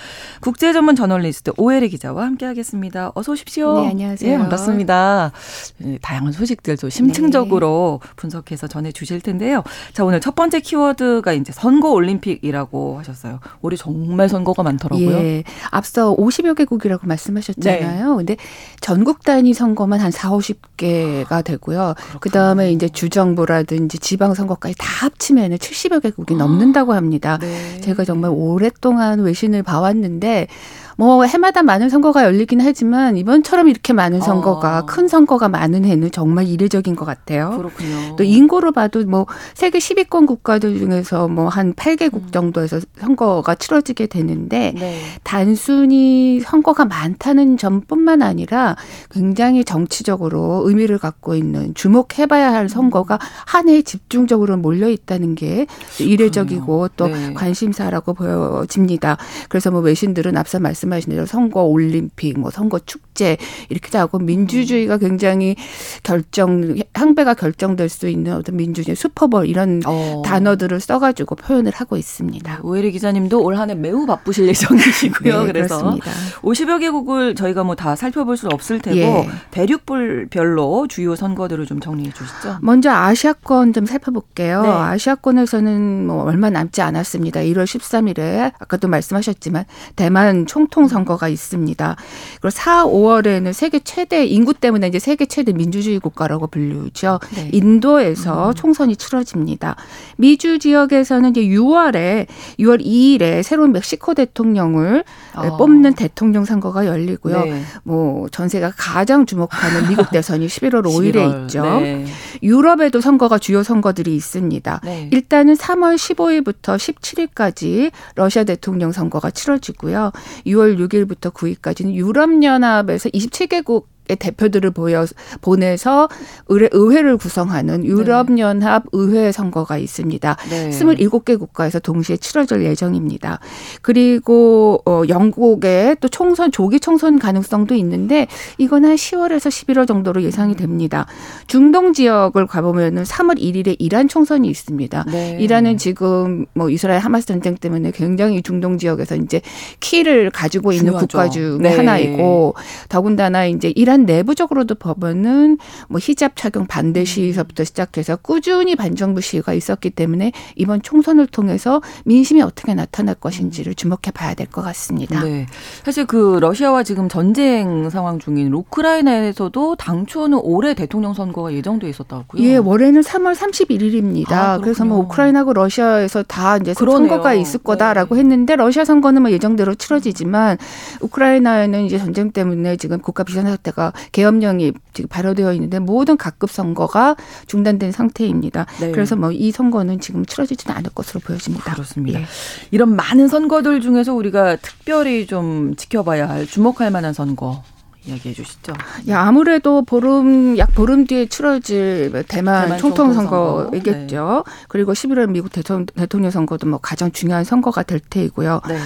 국제 전문 저널리스트 오혜리 기자와 함께하겠습니다. 어서 오십시오. 네, 안녕하세요. 네, 반갑습니다. 네, 다양한 소식들도 심층적으로 네. 분석해서 전해 주실 텐데요. 자, 오늘 첫 번째 키워드가 이제 선거 올림픽이라고 하셨어요. 올해 정말 선거가 많더라고요. 예. 앞서 50여 개국이라고 말씀하셨잖아요. 네. 근데 전국 단위 선거만 한 4, 50개가 되고요. 그다음에 이제 주정부라든지 지방 선거까지 다 합치면은 70여 개 국이 넘는다고 합니다. 네. 제가 정말 오랫동안 외신을 봐왔는데 뭐 해마다 많은 선거가 열리긴 하지만 이번처럼 이렇게 많은 선거가 어. 큰 선거가 많은 해는 정말 이례적인 것 같아요. 그렇군요. 또 인구로 봐도 뭐 세계 10위권 국가들 중에서 뭐 한 8개국 음. 정도에서 선거가 치러지게 되는데 네. 단순히 선거가 많다는 점뿐만 아니라 굉장히 정치적으로 의미를 갖고 있는 주목해봐야 할 선거가 음. 한 해에 집중적으로 몰려 있다는 게 이례적이고 또 네. 관심사라고 보여집니다. 그래서 뭐 외신들은 앞서 말씀 말씀하신 대로 선거 올림픽, 뭐 선거 축제 이렇게 하고 민주주의가 굉장히 결정 항배가 결정될 수 있는 어떤 민주주의 슈퍼볼 이런 어. 단어들을 써가지고 표현을 하고 있습니다. 오혜리 기자님도 올 한 해 매우 바쁘실 <laughs> 예정이시고요. 네, 그래서 그렇습니다. 50여 개국을 저희가 뭐 다 살펴볼 수는 없을 테고 예. 대륙별로 주요 선거들을 좀 정리해 주시죠. 먼저 아시아권 좀 살펴볼게요. 네. 아시아권에서는 뭐 얼마 남지 않았습니다. 1월 13일에 아까도 말씀하셨지만 대만 총 총통 선거가 있습니다. 그리고 4, 5월에는 세계 최대 인구 때문에 이제 세계 최대 민주주의 국가라고 불리죠. 네. 인도에서 음. 총선이 치러집니다. 미주 지역에서는 이제 6월에 6월 2일에 새로운 멕시코 대통령을 어. 뽑는 대통령 선거가 열리고요. 네. 뭐 전 세계가 가장 주목하는 미국 대선이 11월 5일에 11월. 있죠. 네. 유럽에도 선거가 주요 선거들이 있습니다. 네. 일단은 3월 15일부터 17일까지 러시아 대통령 선거가 치러지고요. 6월 6일부터 9일까지는 유럽연합에서 27개국 대표들을 보여 보내서 의회, 의회를 구성하는 유럽연합 네. 의회 선거가 있습니다. 네. 27개 국가에서 동시에 치러질 예정입니다. 그리고 어 영국의 또 총선 조기 총선 가능성도 있는데 이건 한 10월에서 11월 정도로 예상이 음. 됩니다. 중동 지역을 가보면은 3월 1일에 이란 총선이 있습니다. 네. 이란은 지금 뭐 이스라엘 하마스 전쟁 때문에 굉장히 중동 지역에서 이제 키를 가지고 있는 중요하죠. 국가 중에 네. 하나이고 더군다나 이제 이란 이란 내부적으로도 법원은 뭐 히잡 착용 반대 음. 시위서부터 시작해서 꾸준히 반정부 시위가 있었기 때문에 이번 총선을 통해서 민심이 어떻게 나타날 것인지를 음. 주목해 봐야 될 것 같습니다. 네. 사실 그 러시아와 지금 전쟁 상황 중인 우크라이나에서도 당초는 올해 대통령 선거가 예정돼 있었다고요? 예, 올해는 3월 31일입니다. 아, 그래서 뭐 우크라이나하고 러시아에서 다 이제 그러네요. 선거가 있을 거다라고 네. 했는데 러시아 선거는 뭐 예정대로 치러지지만 우크라이나에는 이제 전쟁 때문에 지금 국가 비상 사태가 계엄령이 지금 발효되어 있는데 모든 각급 선거가 중단된 상태입니다. 네. 그래서 뭐 이 선거는 지금 치러지지는 않을 것으로 보여집니다. 그렇습니다. 예. 이런 많은 선거들 중에서 우리가 특별히 좀 지켜봐야 할 주목할 만한 선거 이야기해 주시죠. 야, 아무래도 보름 약 보름 뒤에 치러질 대만, 대만 총통 선거이겠죠. 네. 그리고 11월 미국 대통령, 대통령 선거도 뭐 가장 중요한 선거가 될 테이고요. 네.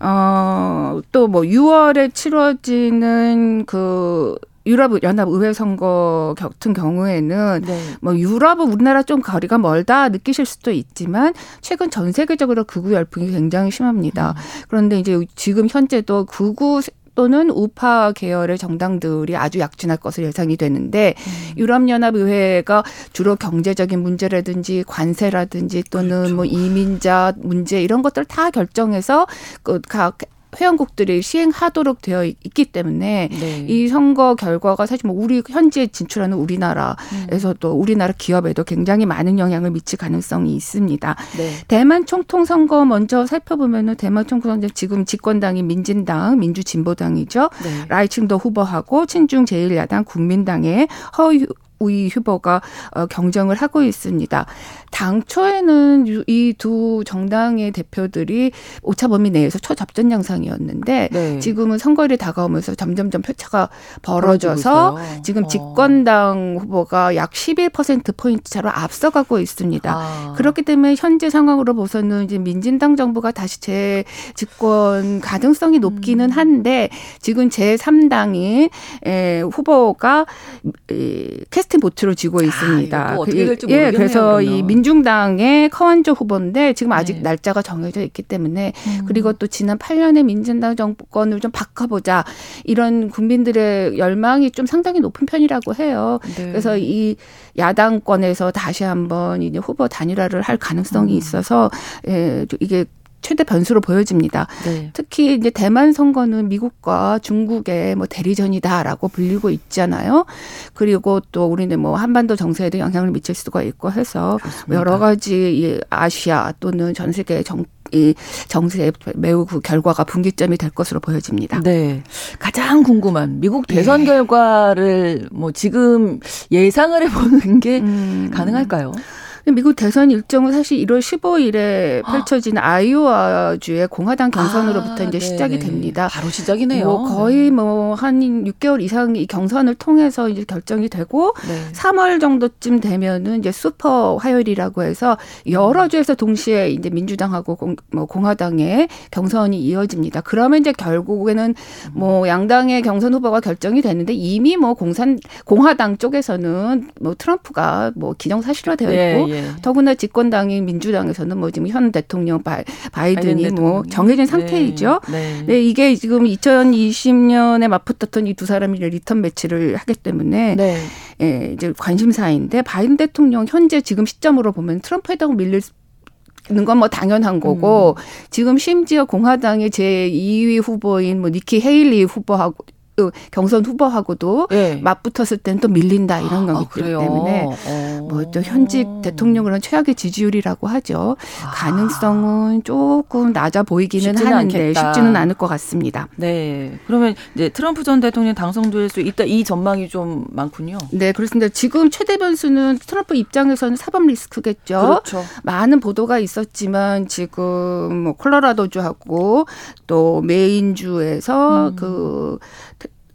어, 또 뭐 6월에 치러지는 그 유럽 연합 의회 선거 같은 경우에는 네. 뭐 유럽은 우리나라 좀 거리가 멀다 느끼실 수도 있지만 최근 전 세계적으로 극우 열풍이 굉장히 심합니다. 음. 그런데 이제 지금 현재도 극우 또는 우파 계열의 정당들이 아주 약진할 것으로 예상이 되는데 음. 유럽연합의회가 주로 경제적인 문제라든지 관세라든지 또는 그렇죠. 뭐 이민자 문제 이런 것들 다 결정해서 그 각 회원국들이 시행하도록 되어 있기 때문에 네. 이 선거 결과가 사실 뭐 우리 현지에 진출하는 우리나라에서 또 우리나라 기업에도 굉장히 많은 영향을 미칠 가능성이 있습니다. 네. 대만 총통 선거 먼저 살펴보면은 대만 총통 선거 지금 집권당이 민진당, 민주진보당이죠. 네. 라이칭도 후보하고 친중 제1야당 국민당의 허유 우이 후보가 어, 경쟁을 하고 있습니다. 당초에는 이 두 정당의 대표들이 오차 범위 내에서 초접전 양상이었는데 네. 지금은 선거일이 다가오면서 점점점 표차가 벌어져서 지금 어. 집권당 후보가 약 11% 포인트 차로 앞서가고 있습니다. 아. 그렇기 때문에 현재 상황으로 보서는 이제 민진당 정부가 다시 재 집권 가능성이 높기는 음. 한데 지금 제 3당이 에, 후보가 에, 캐스팅 보트로 지고 아, 있습니다. 아, 어떻게 그, 될지 예, 그래서 그러면. 이 민중당의 커완조 후보인데 지금 아직 네. 날짜가 정해져 있기 때문에 음. 그리고 또 지난 8년의 민진당 정권을 좀 바꿔보자 이런 국민들의 열망이 좀 상당히 높은 편이라고 해요. 네. 그래서 이 야당권에서 다시 한번 이제 후보 단일화를 할 가능성이 음. 있어서 예, 이게 최대 변수로 보여집니다. 네. 특히 이제 대만 선거는 미국과 중국의 뭐 대리전이다라고 불리고 있잖아요. 그리고 또 우리는 뭐 한반도 정세에도 영향을 미칠 수가 있고 해서 그렇습니다. 여러 가지 이 아시아 또는 전 세계 정, 이 정세에 매우 그 결과가 분기점이 될 것으로 보여집니다. 네. 가장 궁금한 미국 대선 네. 결과를 뭐 지금 예상을 해보는 게 음. 가능할까요? 미국 대선 일정은 사실 1월 15일에 펼쳐진 아이오와주의 공화당 경선으로부터 아, 이제 시작이 됩니다. 바로 시작이네요. 뭐 거의 뭐 한 6개월 이상 이 경선을 통해서 이제 결정이 되고 네. 3월 정도쯤 되면은 이제 슈퍼 화요일이라고 해서 여러 주에서 동시에 이제 민주당하고 공, 뭐 공화당의 경선이 이어집니다. 그러면 이제 결국에는 뭐 양당의 경선 후보가 결정이 되는데 이미 뭐 공산 공화당 쪽에서는 뭐 트럼프가 뭐 기정사실화되어 있고 예, 예. 예. 더구나 집권당인 민주당에서는 뭐 지금 현 대통령 바이든이 뭐 정해진 네. 상태이죠. 네. 네. 이게 지금 2020년에 맞붙었던 이 두 사람이 리턴 매치를 하기 때문에 네. 예, 이제 관심사인데 바이든 대통령 현재 지금 시점으로 보면 트럼프에다가 밀릴 건 뭐 당연한 거고 음. 지금 심지어 공화당의 제 2위 후보인 뭐 니키 헤일리 후보하고 그 경선 후보하고도 네. 맞붙었을 때는 또 밀린다 이런 거기 아, 때문에 어. 뭐또 현직 대통령으로는 최악의 지지율이라고 하죠. 아. 가능성은 조금 낮아 보이기는 하는데 않겠다. 쉽지는 않을 것 같습니다. 네. 그러면 이제 트럼프 전 대통령 당선될 수 있다 이 전망이 좀 많군요. 네, 그렇습니다. 지금 최대 변수는 트럼프 입장에서는 사법 리스크겠죠. 그렇죠. 많은 보도가 있었지만 지금 뭐 콜로라도주하고 또 메인주에서 음. 그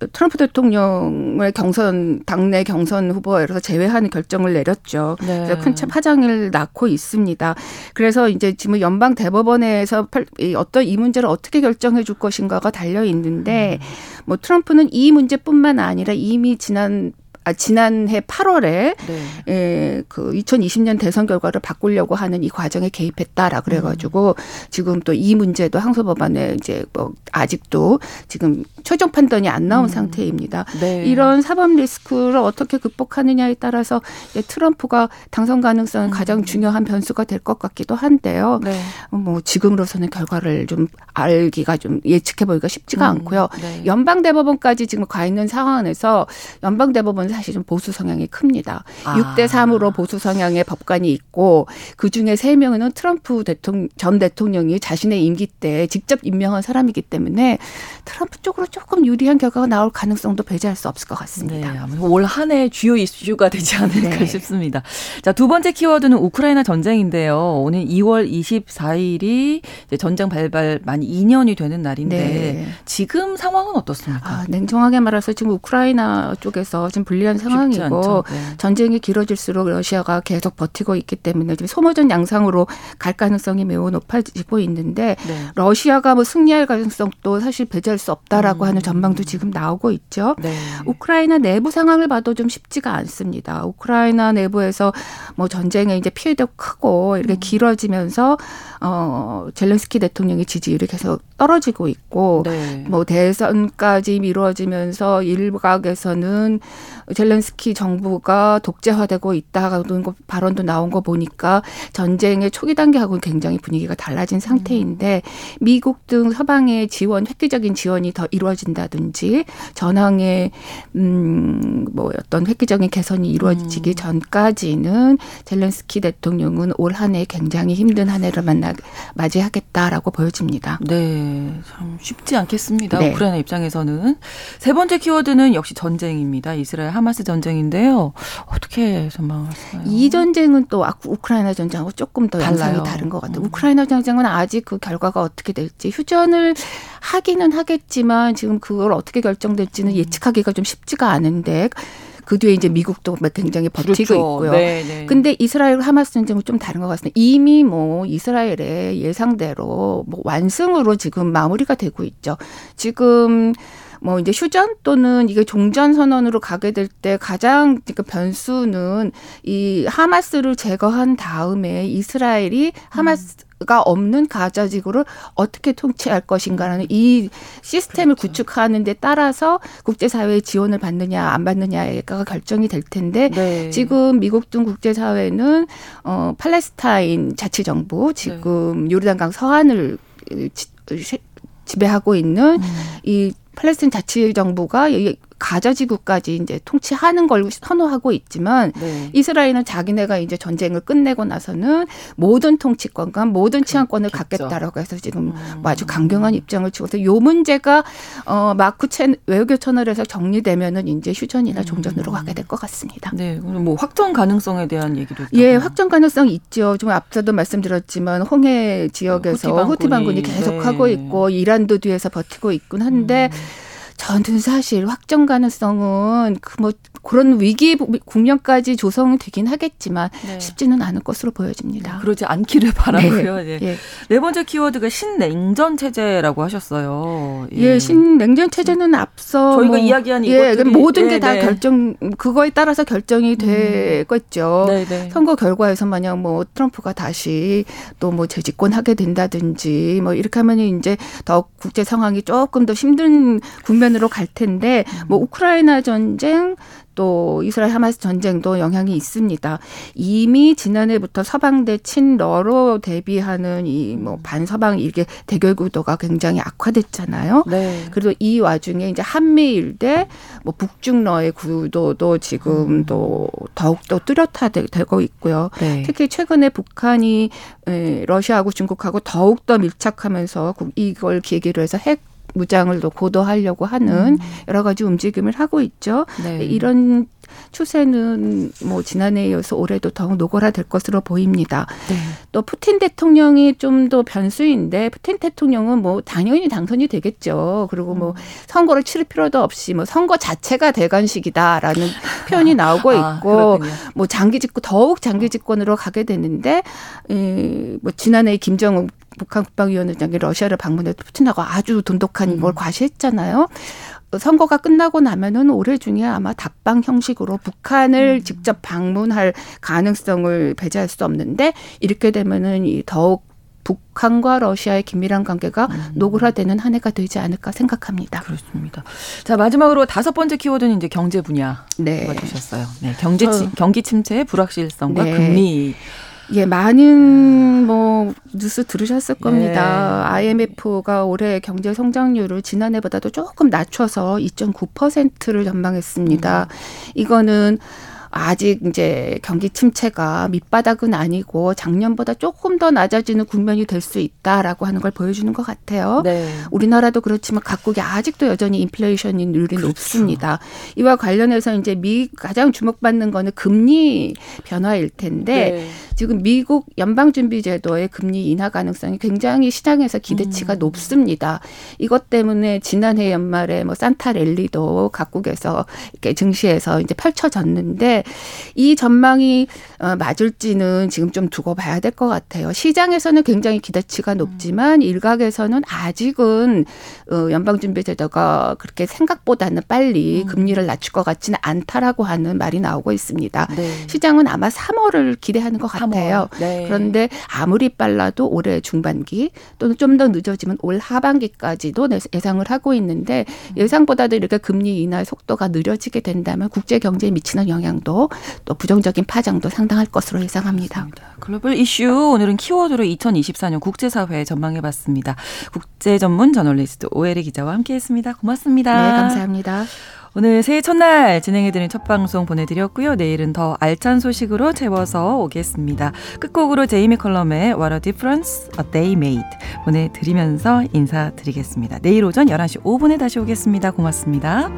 트럼프 대통령을 경선 당내 경선 후보에서 제외하는 결정을 내렸죠. 네. 그래서 큰 파장을 낳고 있습니다. 그래서 이제 지금 연방 대법원에서 어떤 이 문제를 어떻게 결정해 줄 것인가가 달려 있는데 음. 뭐 트럼프는 이 문제뿐만 아니라 이미 지난 아, 지난해 8월에 네. 예, 그 2020년 대선 결과를 바꾸려고 하는 이 과정에 개입했다라 그래가지고 음. 지금 또 이 문제도 항소법안에 이제 뭐 아직도 지금 최종 판단이 안 나온 음. 상태입니다. 네. 이런 사법 리스크를 어떻게 극복하느냐에 따라서 트럼프가 당선 가능성은 음. 가장 중요한 변수가 될 것 같기도 한데요. 네. 뭐 지금으로서는 결과를 좀 알기가 좀 예측해 보기가 쉽지가 음. 않고요. 네. 연방 대법원까지 지금 가 있는 상황에서 연방 대법원 사실 좀 보수 성향이 큽니다. 아. 6대 3으로 보수 성향의 법관이 있고 그 중에 3명은 트럼프 대통령 전 대통령이 자신의 임기 때 직접 임명한 사람이기 때문에 트럼프 쪽으로 조금 유리한 결과가 나올 가능성도 배제할 수 없을 것 같습니다. 네, 올한 해 주요 이슈가 되지 않을까 네. 싶습니다. 자, 두 번째 키워드는 우크라이나 전쟁인데요. 오늘 2월 24일이 전쟁 발발 만 2년이 되는 날인데 네. 지금 상황은 어떻습니까? 아, 냉정하게 말해서 지금 우크라이나 쪽에서 지금 불 불리한 상황이고 네. 전쟁이 길어질수록 러시아가 계속 버티고 있기 때문에 지금 소모전 양상으로 갈 가능성이 매우 높아지고 있는데 네. 러시아가 뭐 승리할 가능성도 사실 배제할 수 없다라고 음. 하는 전망도 지금 나오고 있죠. 네. 우크라이나 내부 상황을 봐도 좀 쉽지가 않습니다. 우크라이나 내부에서 뭐 전쟁의 이제 피해도 크고 이렇게 음. 길어지면서 어 젤렌스키 대통령의 지지율이 계속 떨어지고 있고 네. 뭐 대선까지 미뤄지면서 일각에서는 젤렌스키 정부가 독재화되고 있다는 거 발언도 나온 거 보니까 전쟁의 초기 단계하고는 굉장히 분위기가 달라진 상태인데 미국 등 서방의 지원 획기적인 지원이 더 이루어진다든지 전황의 음뭐 어떤 획기적인 개선이 이루어지기 음. 전까지는 젤렌스키 대통령은 올 한 해 굉장히 힘든 한 해를 만나 맞이하겠다라고 보여집니다. 네, 참 쉽지 않겠습니다. 네. 우크라이나 입장에서는 세 번째 키워드는 역시 전쟁입니다. 이스라엘 하마스 전쟁인데요. 어떻게 전망하세요? 이 전쟁은 또 우크라이나 전쟁하고 조금 더 달라요. 다른 것 같아요. 음. 우크라이나 전쟁은 아직 그 결과가 어떻게 될지 휴전을 하기는 하겠지만 지금 그걸 어떻게 결정될지는 음. 예측하기가 좀 쉽지가 않은데 그 뒤에 이제 미국도 굉장히 버티고 그렇죠. 있고요. 네, 네. 근데 이스라엘 하마스 전쟁은 좀 다른 것 같습니다. 이미 뭐 이스라엘의 예상대로 뭐 완승으로 지금 마무리가 되고 있죠. 지금 뭐 이제 휴전 또는 이게 종전 선언으로 가게 될 때 가장 그 변수는 이 하마스를 제거한 다음에 이스라엘이 하마스 가 없는 가자 지구를 어떻게 통치할 것인가라는 이 시스템을 그렇죠. 구축하는 데 따라서 국제사회의 지원을 받느냐 안 받느냐가 결정이 될 텐데 네. 지금 미국 등 국제사회는 어 팔레스타인 자치정부 지금 네. 요르단강 서안을 지배하고 있는 음. 이 팔레스타인 자치정부가 가자 지구까지 이제 통치하는 걸 선호하고 있지만 네. 이스라엘은 자기네가 이제 전쟁을 끝내고 나서는 모든 통치권과 모든 치안권을 그렇겠죠. 갖겠다라고 해서 지금 음. 뭐 아주 강경한 입장을 치고서 요 문제가 어 마크 채 외교 채널에서 정리되면은 이제 휴전이나 종전으로 음. 가게 될 것 같습니다. 네, 뭐 확정 가능성에 대한 얘기도 있다고. 예, 확정 가능성 있죠. 좀 앞서도 말씀드렸지만 홍해 지역에서 후티 반군이 계속 네. 하고 있고 이란도 뒤에서 버티고 있군 한데 음. 저는 사실 확정 가능성은 그 뭐 그런 위기 국면까지 조성이 되긴 하겠지만 네. 쉽지는 않을 것으로 보여집니다. 네, 그러지 않기를 바라고요. 네. 네. 네. 번째 키워드가 신냉전 체제라고 하셨어요. 예, 예 신냉전 체제는 앞서 저희가 뭐, 이야기한 예, 이것들이 모든 게다 네, 네. 결정 그거에 따라서 결정이 음. 되겠죠. 음. 선거 결과에서 만약 뭐 트럼프가 다시 또 뭐 재집권하게 된다든지 뭐 이렇게 하면 이제 더 국제 상황이 조금 더 힘든 국면 국면으로 갈 텐데 뭐 우크라이나 전쟁 또 이스라엘 하마스 전쟁도 영향이 있습니다. 이미 지난해부터 서방 대 친러로 대비하는 이 뭐 반서방 이게 대결 구도가 굉장히 악화됐잖아요. 네. 그리고 이 와중에 이제 한미일 대뭐 북중러의 구도도 지금 음. 또 더욱 더 뚜렷화되고 있고요. 네. 특히 최근에 북한이 러시아하고 중국하고 더욱 더 밀착하면서 이걸 계기로 해서 핵 무장을 또 고도하려고 하는 음. 여러 가지 움직임을 하고 있죠. 네. 이런 추세는 뭐 지난해에 이어서 올해도 더욱 노골화될 것으로 보입니다. 네. 또 푸틴 대통령이 좀 더 변수인데 푸틴 대통령은 뭐 당연히 당선이 되겠죠. 그리고 뭐 음. 선거를 치를 필요도 없이 뭐 선거 자체가 대관식이다라는 <laughs> 표현이 나오고 아, 있고 아, 뭐 장기 집권 더욱 장기 집권으로 가게 되는데 뭐 지난해 김정은 북한 국방위원장이 러시아를 방문해도 푸틴하고 아주 돈독한 음. 걸 과시했잖아요. 선거가 끝나고 나면은 올해 중에 아마 답방 형식으로 북한을 음. 직접 방문할 가능성을 배제할 수 없는데 이렇게 되면은 이 더욱 북한과 러시아의 긴밀한 관계가 음. 노골화되는 한 해가 되지 않을까 생각합니다. 그렇습니다. 자 마지막으로 다섯 번째 키워드는 이제 경제 분야 네. 주셨어요. 네, 경제 치, 경기 침체의 불확실성과 네. 금리 예, 많은 뭐 뉴스 들으셨을 겁니다. 예. IMF가 올해 경제 성장률을 지난해보다도 조금 낮춰서 2.9%를 전망했습니다. 음. 이거는 아직 이제 경기 침체가 밑바닥은 아니고 작년보다 조금 더 낮아지는 국면이 될 수 있다라고 하는 걸 보여주는 것 같아요. 네. 우리나라도 그렇지만 각국이 아직도 여전히 인플레이션율이 그렇죠. 높습니다. 이와 관련해서 이제 미 가장 주목받는 거는 금리 변화일 텐데 네. 지금 미국 연방준비제도의 금리 인하 가능성이 굉장히 시장에서 기대치가 음. 높습니다. 이것 때문에 지난해 연말에 뭐 산타 랠리도 각국에서 이렇게 증시에서 이제 펼쳐졌는데 이 전망이 어, 맞을지는 지금 좀 두고 봐야 될 것 같아요. 시장에서는 굉장히 기대치가 높지만 일각에서는 아직은 어, 연방준비제도가 그렇게 생각보다는 빨리 음. 금리를 낮출 것 같지는 않다라고 하는 말이 나오고 있습니다. 네. 시장은 아마 3월을 기대하는 것 같아요. 네. 그런데 아무리 빨라도 올해 중반기 또는 좀 더 늦어지면 올 하반기까지도 예상을 하고 있는데 음. 예상보다도 이렇게 금리 인하 속도가 느려지게 된다면 국제 경제에 미치는 영향도 또 부정적인 파장도 상당할 것으로 예상합니다. 글로벌 이슈 오늘은 키워드로 2024년 국제사회 전망해봤습니다. 국제 전문 저널리스트 오애리 기자와 함께했습니다. 고맙습니다. 네, 감사합니다. 오늘 새해 첫날 진행해드린 첫 방송 보내드렸고요. 내일은 더 알찬 소식으로 채워서 오겠습니다. 끝곡으로 제이미 컬럼의 What a Difference a Day Made 보내드리면서 인사드리겠습니다. 내일 오전 11시 5분에 다시 오겠습니다. 고맙습니다.